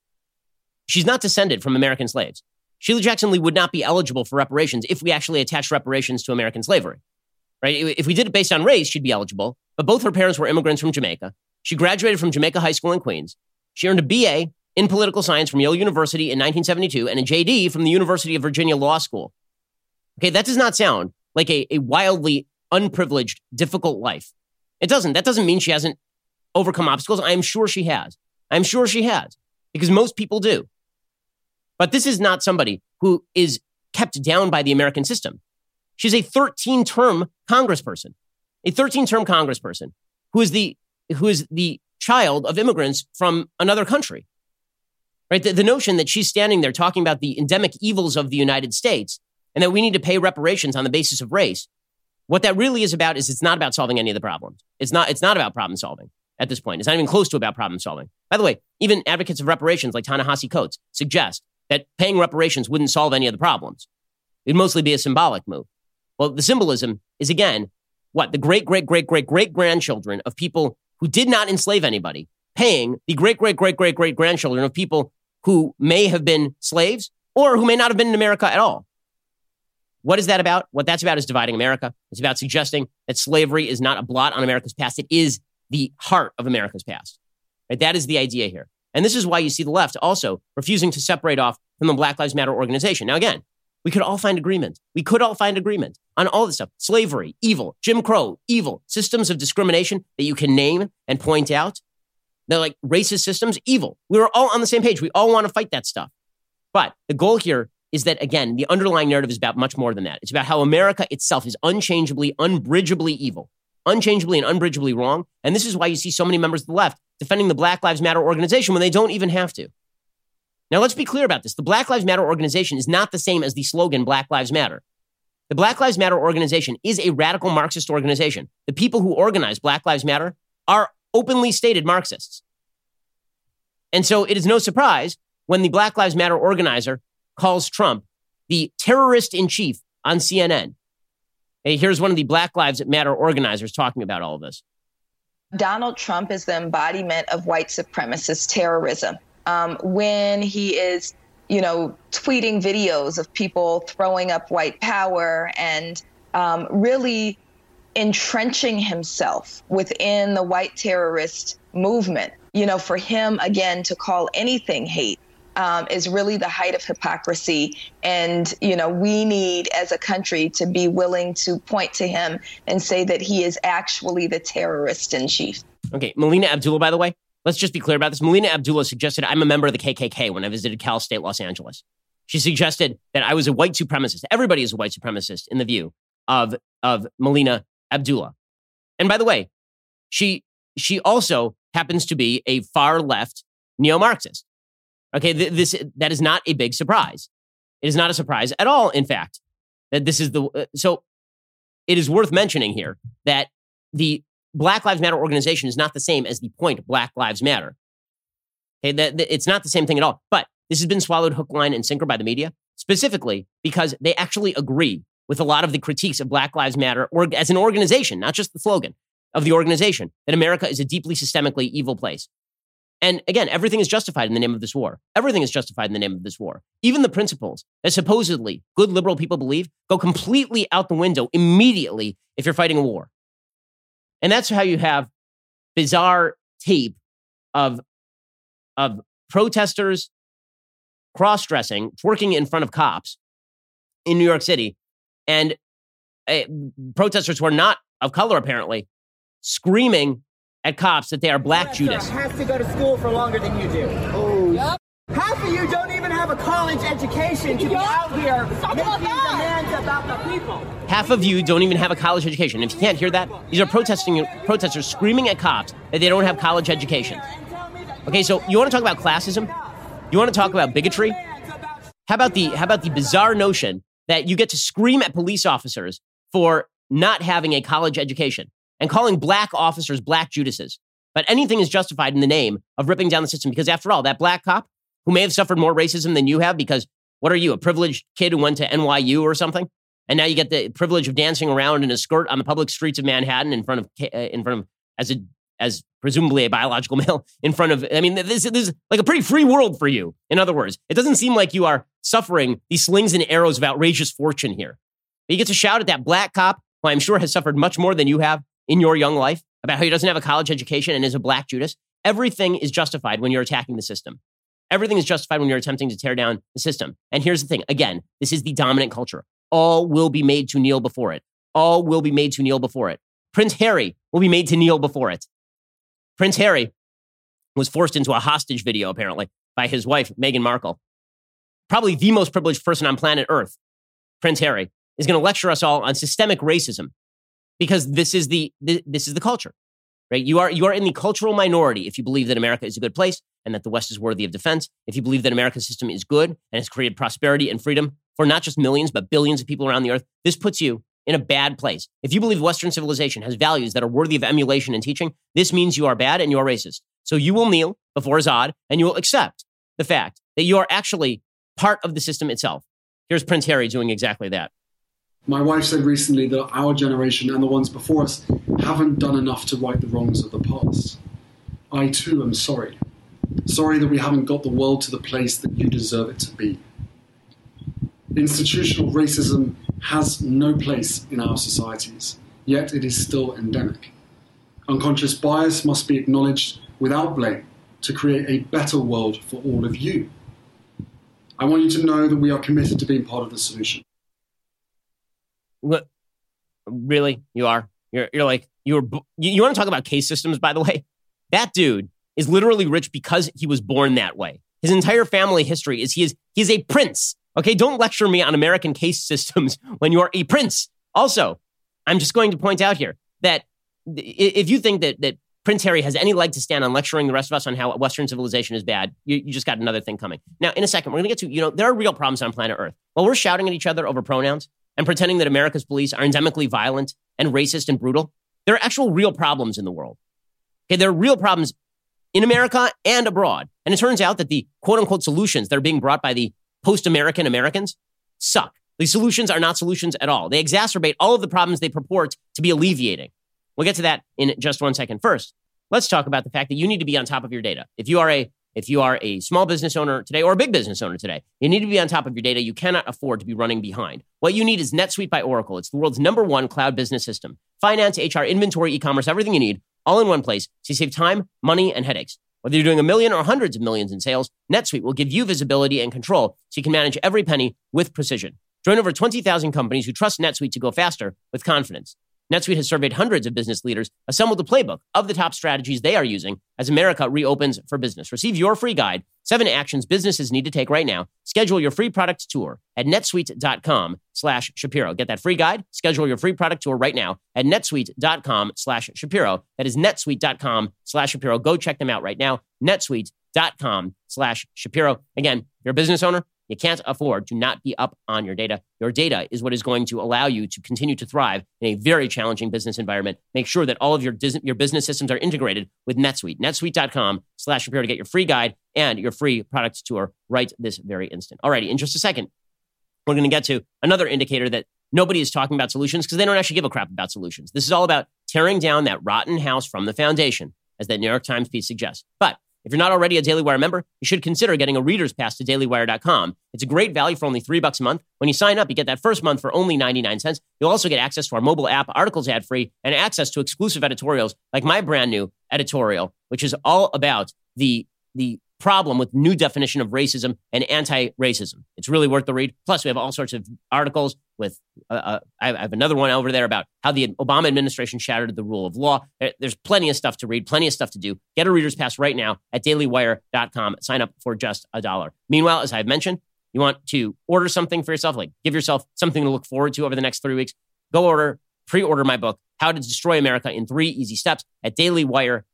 she's not descended from American slaves. Sheila Jackson Lee would not be eligible for reparations if we actually attached reparations to American slavery. Right? If we did it based on race, she'd be eligible. But both her parents were immigrants from Jamaica. She graduated from Jamaica High School in Queens. She earned a BA in political science from Yale University in 1972 and a JD from the University of Virginia Law School. Okay, that does not sound like a, a wildly unprivileged, difficult life. It doesn't. That doesn't mean she hasn't overcome obstacles. I am sure she has. I'm sure she has because most people do. But this is not somebody who is kept down by the American system. She's a 13 term congressperson, a 13 term congressperson who is the, who is the child of immigrants from another country right? The, the notion that she's standing there talking about the endemic evils of the United States and that we need to pay reparations on the basis of race, what that really is about is it's not about solving any of the problems. It's not, it's not about problem solving at this point. It's not even close to about problem solving. By the way, even advocates of reparations like Ta-Nehisi Coates suggest that paying reparations wouldn't solve any of the problems. It'd mostly be a symbolic move. Well, the symbolism is again what the great, great, great, great, great grandchildren of people who did not enslave anybody paying the great, great, great, great, great grandchildren of people who may have been slaves or who may not have been in America at all. What is that about? What that's about is dividing America. It's about suggesting that slavery is not a blot on America's past. It is the heart of America's past. Right? That is the idea here. And this is why you see the left also refusing to separate off from the Black Lives Matter organization. Now, again, we could all find agreement. We could all find agreement on all this stuff. Slavery, evil, Jim Crow, evil, systems of discrimination that you can name and point out. They're like racist systems, evil. We were all on the same page. We all want to fight that stuff. But the goal here is that, again, the underlying narrative is about much more than that. It's about how America itself is unchangeably, unbridgeably evil, unchangeably and unbridgeably wrong. And this is why you see so many members of the left defending the Black Lives Matter organization when they don't even have to. Now, let's be clear about this. The Black Lives Matter organization is not the same as the slogan Black Lives Matter. The Black Lives Matter organization is a radical Marxist organization. The people who organize Black Lives Matter are openly stated Marxists. And so it is no surprise when the Black Lives Matter organizer calls Trump the terrorist in chief on CNN. Hey, here's one of the Black Lives Matter organizers talking about all of this. Donald Trump is the embodiment of white supremacist terrorism. Um, when he is, you know, tweeting videos of people throwing up white power and um, really entrenching himself within the white terrorist movement. You know, for him, again, to call anything hate um, is really the height of hypocrisy. And, you know, we need as a country to be willing to point to him and say that he is actually the terrorist in chief. Okay. Melina Abdullah, by the way, let's just be clear about this. Melina Abdullah suggested I'm a member of the KKK when I visited Cal State Los Angeles. She suggested that I was a white supremacist. Everybody is a white supremacist in the view of, of Melina Abdullah. And by the way, she, she also happens to be a far left neo Marxist. Okay, th- this that is not a big surprise. It is not a surprise at all. In fact, that this is the uh, so. It is worth mentioning here that the Black Lives Matter organization is not the same as the point Black Lives Matter. Okay, that, that it's not the same thing at all. But this has been swallowed hook, line, and sinker by the media, specifically because they actually agree with a lot of the critiques of Black Lives Matter, or as an organization, not just the slogan of the organization, that America is a deeply systemically evil place. And again, everything is justified in the name of this war. Everything is justified in the name of this war. Even the principles that supposedly good liberal people believe go completely out the window immediately if you're fighting a war. And that's how you have bizarre tape of, of protesters cross dressing, twerking in front of cops in New York City, and uh, protesters who are not of color, apparently, screaming at cops that they are black Judas. Has to go to school for longer than you do. Oh. Yep. Half of you don't even have a college education to be out here making demands about the people. Half of you don't even have a college education. If you can't hear that, these are protesting protesters screaming at cops that they don't have college education. Okay, so you want to talk about classism? You want to talk about bigotry? How about the how about the bizarre notion that you get to scream at police officers for not having a college education? And calling black officers black Judases. But anything is justified in the name of ripping down the system because, after all, that black cop who may have suffered more racism than you have because what are you, a privileged kid who went to NYU or something? And now you get the privilege of dancing around in a skirt on the public streets of Manhattan in front of, uh, in front of, as a, as presumably a biological <laughs> male in front of, I mean, this, this is like a pretty free world for you. In other words, it doesn't seem like you are suffering these slings and arrows of outrageous fortune here. You get to shout at that black cop who I'm sure has suffered much more than you have in your young life about how he doesn't have a college education and is a black Judas, everything is justified when you're attacking the system. Everything is justified when you're attempting to tear down the system. And here's the thing again, this is the dominant culture. All will be made to kneel before it. All will be made to kneel before it. Prince Harry will be made to kneel before it. Prince Harry was forced into a hostage video, apparently, by his wife, Meghan Markle. Probably the most privileged person on planet Earth, Prince Harry, is going to lecture us all on systemic racism because this is the this is the culture right you are you are in the cultural minority if you believe that america is a good place and that the west is worthy of defense if you believe that america's system is good and has created prosperity and freedom for not just millions, but billions of people around the earth, this puts you in a bad place. If you believe Western civilization has values that are worthy of emulation and teaching, this means you are bad and you are racist. So you will kneel before Azad and you will accept the fact that you are actually part of the system itself. Here's Prince Harry doing exactly that. My wife said recently that our generation and the ones before us haven't done enough to right the wrongs of the past. I too am sorry. Sorry that we haven't got the world to the place that you deserve it to be. Institutional racism has no place in our societies, yet it is still endemic. Unconscious bias must be acknowledged without blame to create a better world for all of you. I want you to know that we are committed to being part of the solution. What? Really? You are? You're, you're like, you were, you, you want to talk about case systems, by the way? That dude is literally rich because he was born that way. His entire family history is he is, he is a prince. Okay. Don't lecture me on American case <laughs> systems when you are a prince. Also, I'm just going to point out here that if you think that, that Prince Harry has any leg to stand on lecturing the rest of us on how Western civilization is bad, you, you just got another thing coming. Now, in a second, we're going to get to, you know, there are real problems on planet Earth. While we're shouting at each other over pronouns and pretending that America's police are endemically violent and racist and brutal, there are actual real problems in the world. Okay, there are real problems in America and abroad. And it turns out that the quote unquote solutions that are being brought by the post American Americans suck. These solutions are not solutions at all. They exacerbate all of the problems they purport to be alleviating. We'll get to that in just one second. First, let's talk about the fact that you need to be on top of your data. If you are a if you are a small business owner today or a big business owner today, you need to be on top of your data. You cannot afford to be running behind. What you need is NetSuite by Oracle. It's the world's number one cloud business system. Finance, HR, inventory, e-commerce, everything you need, all in one place. So you save time, money, and headaches. Whether you're doing a million or hundreds of millions in sales, NetSuite will give you visibility and control so you can manage every penny with precision. Join over 20,000 companies who trust NetSuite to go faster with confidence. NetSuite has surveyed hundreds of business leaders, assembled a playbook of the top strategies they are using as America reopens for business. Receive your free guide, seven actions businesses need to take right now. Schedule your free product tour at netsuite.com slash Shapiro. Get that free guide. Schedule your free product tour right now at netsuite.com slash Shapiro. That is netsuite.com slash Shapiro. Go check them out right now. netsuite.com slash Shapiro. Again, you're a business owner, you can't afford to not be up on your data. Your data is what is going to allow you to continue to thrive in a very challenging business environment. Make sure that all of your, your business systems are integrated with NetSuite. NetSuite.com slash Shapiro to get your free guide and your free product tour right this very instant. Alrighty, in just a second, we're going to get to another indicator that nobody is talking about solutions because they don't actually give a crap about solutions. This is all about tearing down that rotten house from the foundation, as that New York Times piece suggests. But if you're not already a Daily Wire member, you should consider getting a reader's pass to dailywire.com. It's a great value for only three bucks a month. When you sign up, you get that first month for only 99 cents. You'll also get access to our mobile app, articles ad free, and access to exclusive editorials like my brand new editorial, which is all about the, the problem with new definition of racism and anti-racism. It's really worth the read. Plus, we have all sorts of articles with. Uh, uh, I have another one over there about how the Obama administration shattered the rule of law. There's plenty of stuff to read, plenty of stuff to do. Get a reader's pass right now at dailywire.com. Sign up for just a dollar. Meanwhile, as I've mentioned, you want to order something for yourself, like give yourself something to look forward to over the next three weeks. Go order, pre-order my book, How to Destroy America in Three Easy Steps at dailywire.com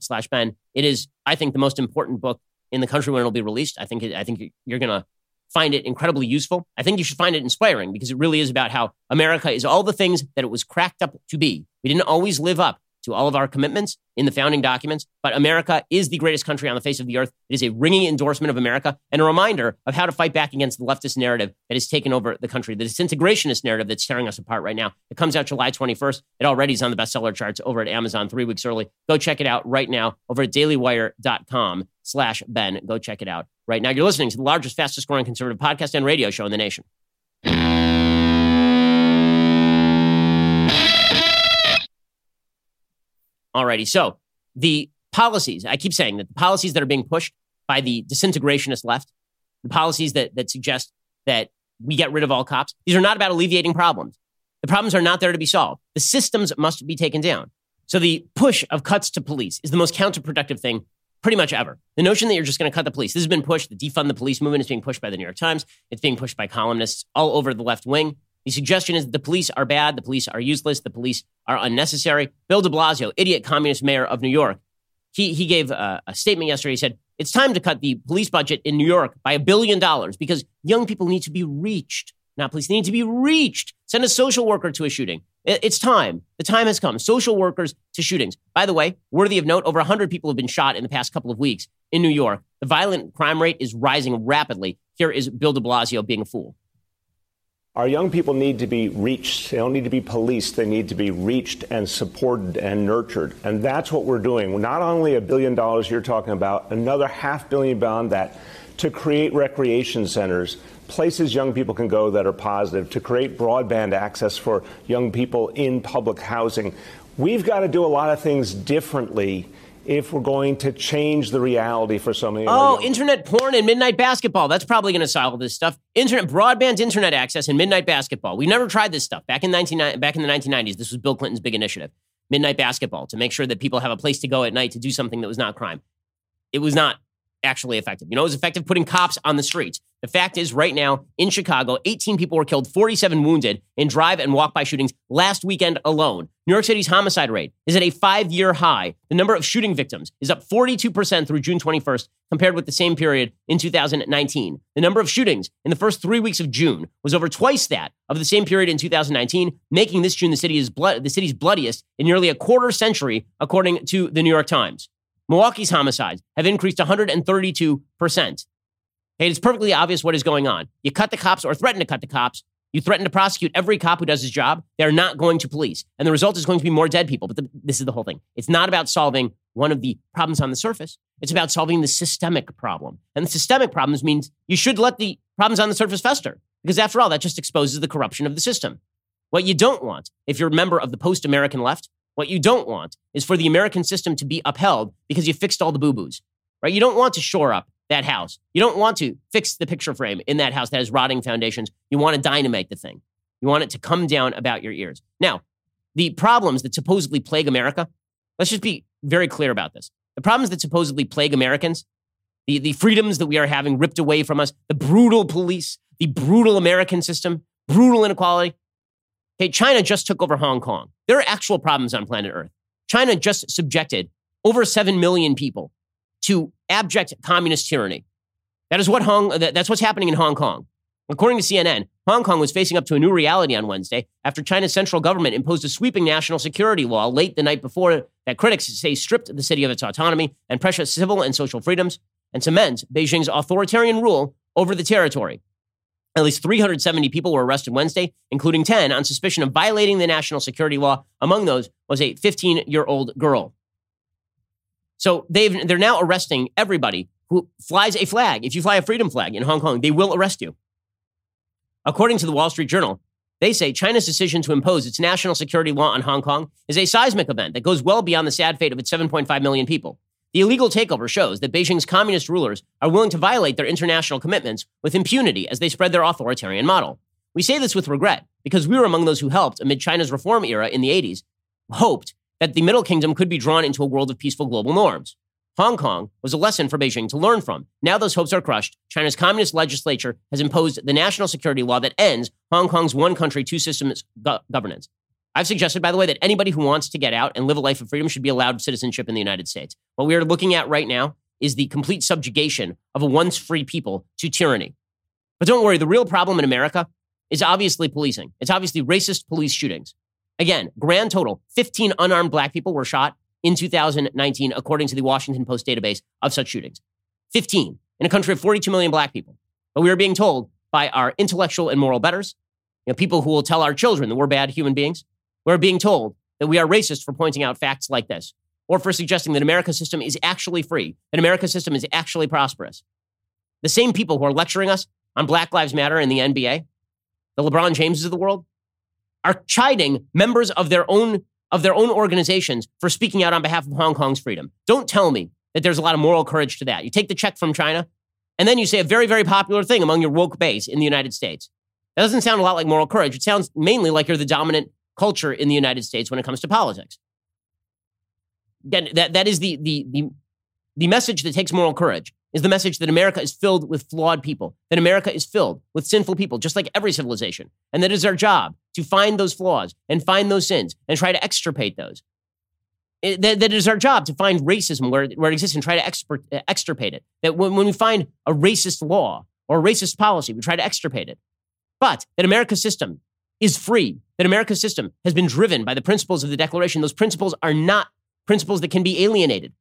slash Ben. It is, I think, the most important book in the country when it'll be released. I think, it, I think you're going to find it incredibly useful. I think you should find it inspiring because it really is about how America is all the things that it was cracked up to be. We didn't always live up to all of our commitments in the founding documents. But America is the greatest country on the face of the earth. It is a ringing endorsement of America and a reminder of how to fight back against the leftist narrative that has taken over the country, the disintegrationist narrative that's tearing us apart right now. It comes out July 21st. It already is on the bestseller charts over at Amazon three weeks early. Go check it out right now over at dailywire.com slash Ben. Go check it out right now. You're listening to the largest, fastest growing conservative podcast and radio show in the nation. Alrighty. So the policies, I keep saying that the policies that are being pushed by the disintegrationist left, the policies that, that suggest that we get rid of all cops, these are not about alleviating problems. The problems are not there to be solved. The systems must be taken down. So the push of cuts to police is the most counterproductive thing pretty much ever. The notion that you're just going to cut the police, this has been pushed. The defund the police movement is being pushed by the New York Times. It's being pushed by columnists all over the left wing. The suggestion is the police are bad, the police are useless, the police are unnecessary. Bill de Blasio, idiot communist mayor of New York, he, he gave a, a statement yesterday. He said, It's time to cut the police budget in New York by a billion dollars because young people need to be reached. Not police, they need to be reached. Send a social worker to a shooting. It's time. The time has come. Social workers to shootings. By the way, worthy of note, over 100 people have been shot in the past couple of weeks in New York. The violent crime rate is rising rapidly. Here is Bill de Blasio being a fool. Our young people need to be reached. They don't need to be policed. They need to be reached and supported and nurtured. And that's what we're doing. Not only a billion dollars you're talking about, another half billion beyond that to create recreation centers, places young people can go that are positive, to create broadband access for young people in public housing. We've got to do a lot of things differently if we're going to change the reality for so many. Oh, internet porn and midnight basketball. That's probably going to solve this stuff. Internet broadband internet access and midnight basketball. We never tried this stuff back in 19, back in the 1990s. This was Bill Clinton's big initiative. Midnight basketball to make sure that people have a place to go at night to do something that was not crime. It was not actually effective. You know, it was effective putting cops on the streets. The fact is, right now in Chicago, 18 people were killed, 47 wounded in drive and walk by shootings last weekend alone. New York City's homicide rate is at a five year high. The number of shooting victims is up 42% through June 21st compared with the same period in 2019. The number of shootings in the first three weeks of June was over twice that of the same period in 2019, making this June the, city is blood, the city's bloodiest in nearly a quarter century, according to the New York Times. Milwaukee's homicides have increased 132%. Hey, it's perfectly obvious what is going on. You cut the cops or threaten to cut the cops. You threaten to prosecute every cop who does his job. They're not going to police. And the result is going to be more dead people. But the, this is the whole thing. It's not about solving one of the problems on the surface. It's about solving the systemic problem. And the systemic problems means you should let the problems on the surface fester. Because after all, that just exposes the corruption of the system. What you don't want, if you're a member of the post American left, what you don't want is for the American system to be upheld because you fixed all the boo boos, right? You don't want to shore up that house. You don't want to fix the picture frame in that house that has rotting foundations. You want to dynamite the thing. You want it to come down about your ears. Now, the problems that supposedly plague America, let's just be very clear about this. The problems that supposedly plague Americans, the, the freedoms that we are having ripped away from us, the brutal police, the brutal American system, brutal inequality. Okay, China just took over Hong Kong. There are actual problems on planet Earth. China just subjected over 7 million people to abject communist tyranny. That is what Hong, that's what's happening in Hong Kong. According to CNN, Hong Kong was facing up to a new reality on Wednesday after China's central government imposed a sweeping national security law late the night before that critics say stripped the city of its autonomy and precious civil and social freedoms and cements Beijing's authoritarian rule over the territory. At least 370 people were arrested Wednesday, including 10 on suspicion of violating the national security law. Among those was a 15 year old girl. So they've, they're now arresting everybody who flies a flag. If you fly a freedom flag in Hong Kong, they will arrest you. According to the Wall Street Journal, they say China's decision to impose its national security law on Hong Kong is a seismic event that goes well beyond the sad fate of its 7.5 million people. The illegal takeover shows that Beijing's communist rulers are willing to violate their international commitments with impunity as they spread their authoritarian model. We say this with regret because we were among those who helped amid China's reform era in the 80s, hoped that the Middle Kingdom could be drawn into a world of peaceful global norms. Hong Kong was a lesson for Beijing to learn from. Now those hopes are crushed. China's communist legislature has imposed the national security law that ends Hong Kong's one country, two systems go- governance. I've suggested, by the way, that anybody who wants to get out and live a life of freedom should be allowed citizenship in the United States. What we are looking at right now is the complete subjugation of a once free people to tyranny. But don't worry, the real problem in America is obviously policing. It's obviously racist police shootings. Again, grand total 15 unarmed black people were shot in 2019, according to the Washington Post database of such shootings. 15 in a country of 42 million black people. But we are being told by our intellectual and moral betters, you know, people who will tell our children that we're bad human beings, we're being told that we are racist for pointing out facts like this, or for suggesting that America's system is actually free, that America's system is actually prosperous. The same people who are lecturing us on Black Lives Matter and the NBA, the LeBron Jameses of the world, are chiding members of their own of their own organizations for speaking out on behalf of Hong Kong's freedom. Don't tell me that there's a lot of moral courage to that. You take the check from China, and then you say a very, very popular thing among your woke base in the United States. That doesn't sound a lot like moral courage. It sounds mainly like you're the dominant culture in the United States when it comes to politics. Again, that, that is the, the, the, the message that takes moral courage is the message that America is filled with flawed people, that America is filled with sinful people, just like every civilization. And that is our job to find those flaws and find those sins and try to extirpate those. It, that, that it is our job to find racism where, where it exists and try to expert, extirpate it. That when, when we find a racist law or a racist policy, we try to extirpate it. But that America's system is free, that America's system has been driven by the principles of the Declaration. Those principles are not principles that can be alienated.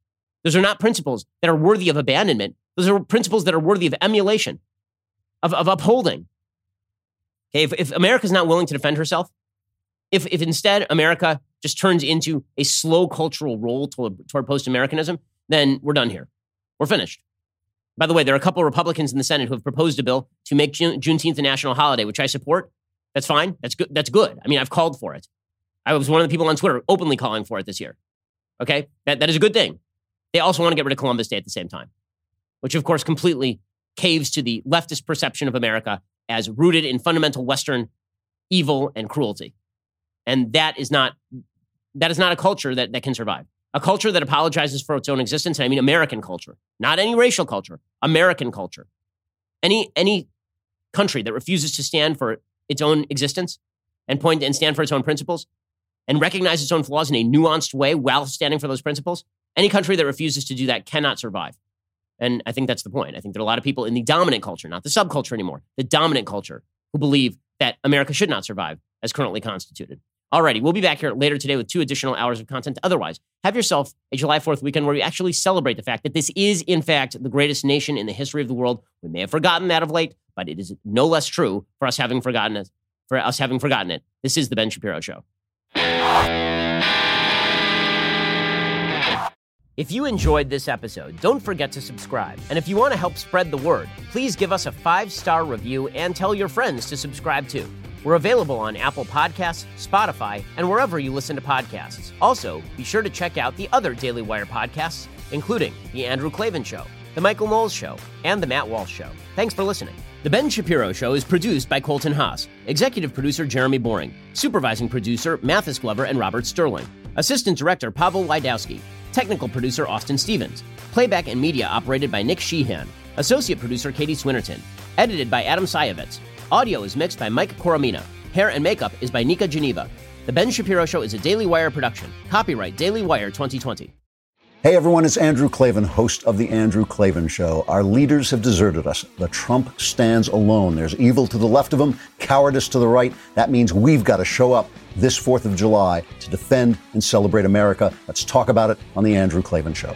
Those are not principles that are worthy of abandonment. Those are principles that are worthy of emulation, of, of upholding. Okay, if, if America's not willing to defend herself, if, if instead America just turns into a slow cultural roll toward, toward post Americanism, then we're done here. We're finished. By the way, there are a couple of Republicans in the Senate who have proposed a bill to make June, Juneteenth a national holiday, which I support. That's fine. That's good. That's good. I mean, I've called for it. I was one of the people on Twitter openly calling for it this year. Okay, that, that is a good thing. They also want to get rid of Columbus Day at the same time, which of course completely caves to the leftist perception of America as rooted in fundamental Western evil and cruelty. And that is not that is not a culture that, that can survive. A culture that apologizes for its own existence, I mean American culture, not any racial culture, American culture. Any any country that refuses to stand for its own existence and point and stand for its own principles and recognize its own flaws in a nuanced way while standing for those principles, any country that refuses to do that cannot survive. And I think that's the point. I think there are a lot of people in the dominant culture, not the subculture anymore, the dominant culture, who believe that America should not survive as currently constituted. Alrighty, we'll be back here later today with two additional hours of content. Otherwise, have yourself a July 4th weekend where we actually celebrate the fact that this is, in fact, the greatest nation in the history of the world. We may have forgotten that of late, but it is no less true for us having forgotten it. For us having forgotten it, this is the Ben Shapiro Show. If you enjoyed this episode, don't forget to subscribe. And if you want to help spread the word, please give us a five star review and tell your friends to subscribe too. We're available on Apple Podcasts, Spotify, and wherever you listen to podcasts. Also, be sure to check out the other Daily Wire podcasts, including The Andrew Klavan Show, The Michael Knowles Show, and The Matt Walsh Show. Thanks for listening. The Ben Shapiro Show is produced by Colton Haas, executive producer Jeremy Boring, supervising producer Mathis Glover and Robert Sterling, assistant director Pavel Wydowski, technical producer Austin Stevens, playback and media operated by Nick Sheehan, associate producer Katie Swinnerton, edited by Adam Sayevitz, Audio is mixed by Mike Coromina. Hair and makeup is by Nika Geneva. The Ben Shapiro Show is a Daily Wire production. Copyright Daily Wire 2020. Hey everyone, it's Andrew Klavan, host of The Andrew Klavan Show. Our leaders have deserted us. The Trump stands alone. There's evil to the left of him, cowardice to the right. That means we've got to show up this 4th of July to defend and celebrate America. Let's talk about it on The Andrew Klavan Show.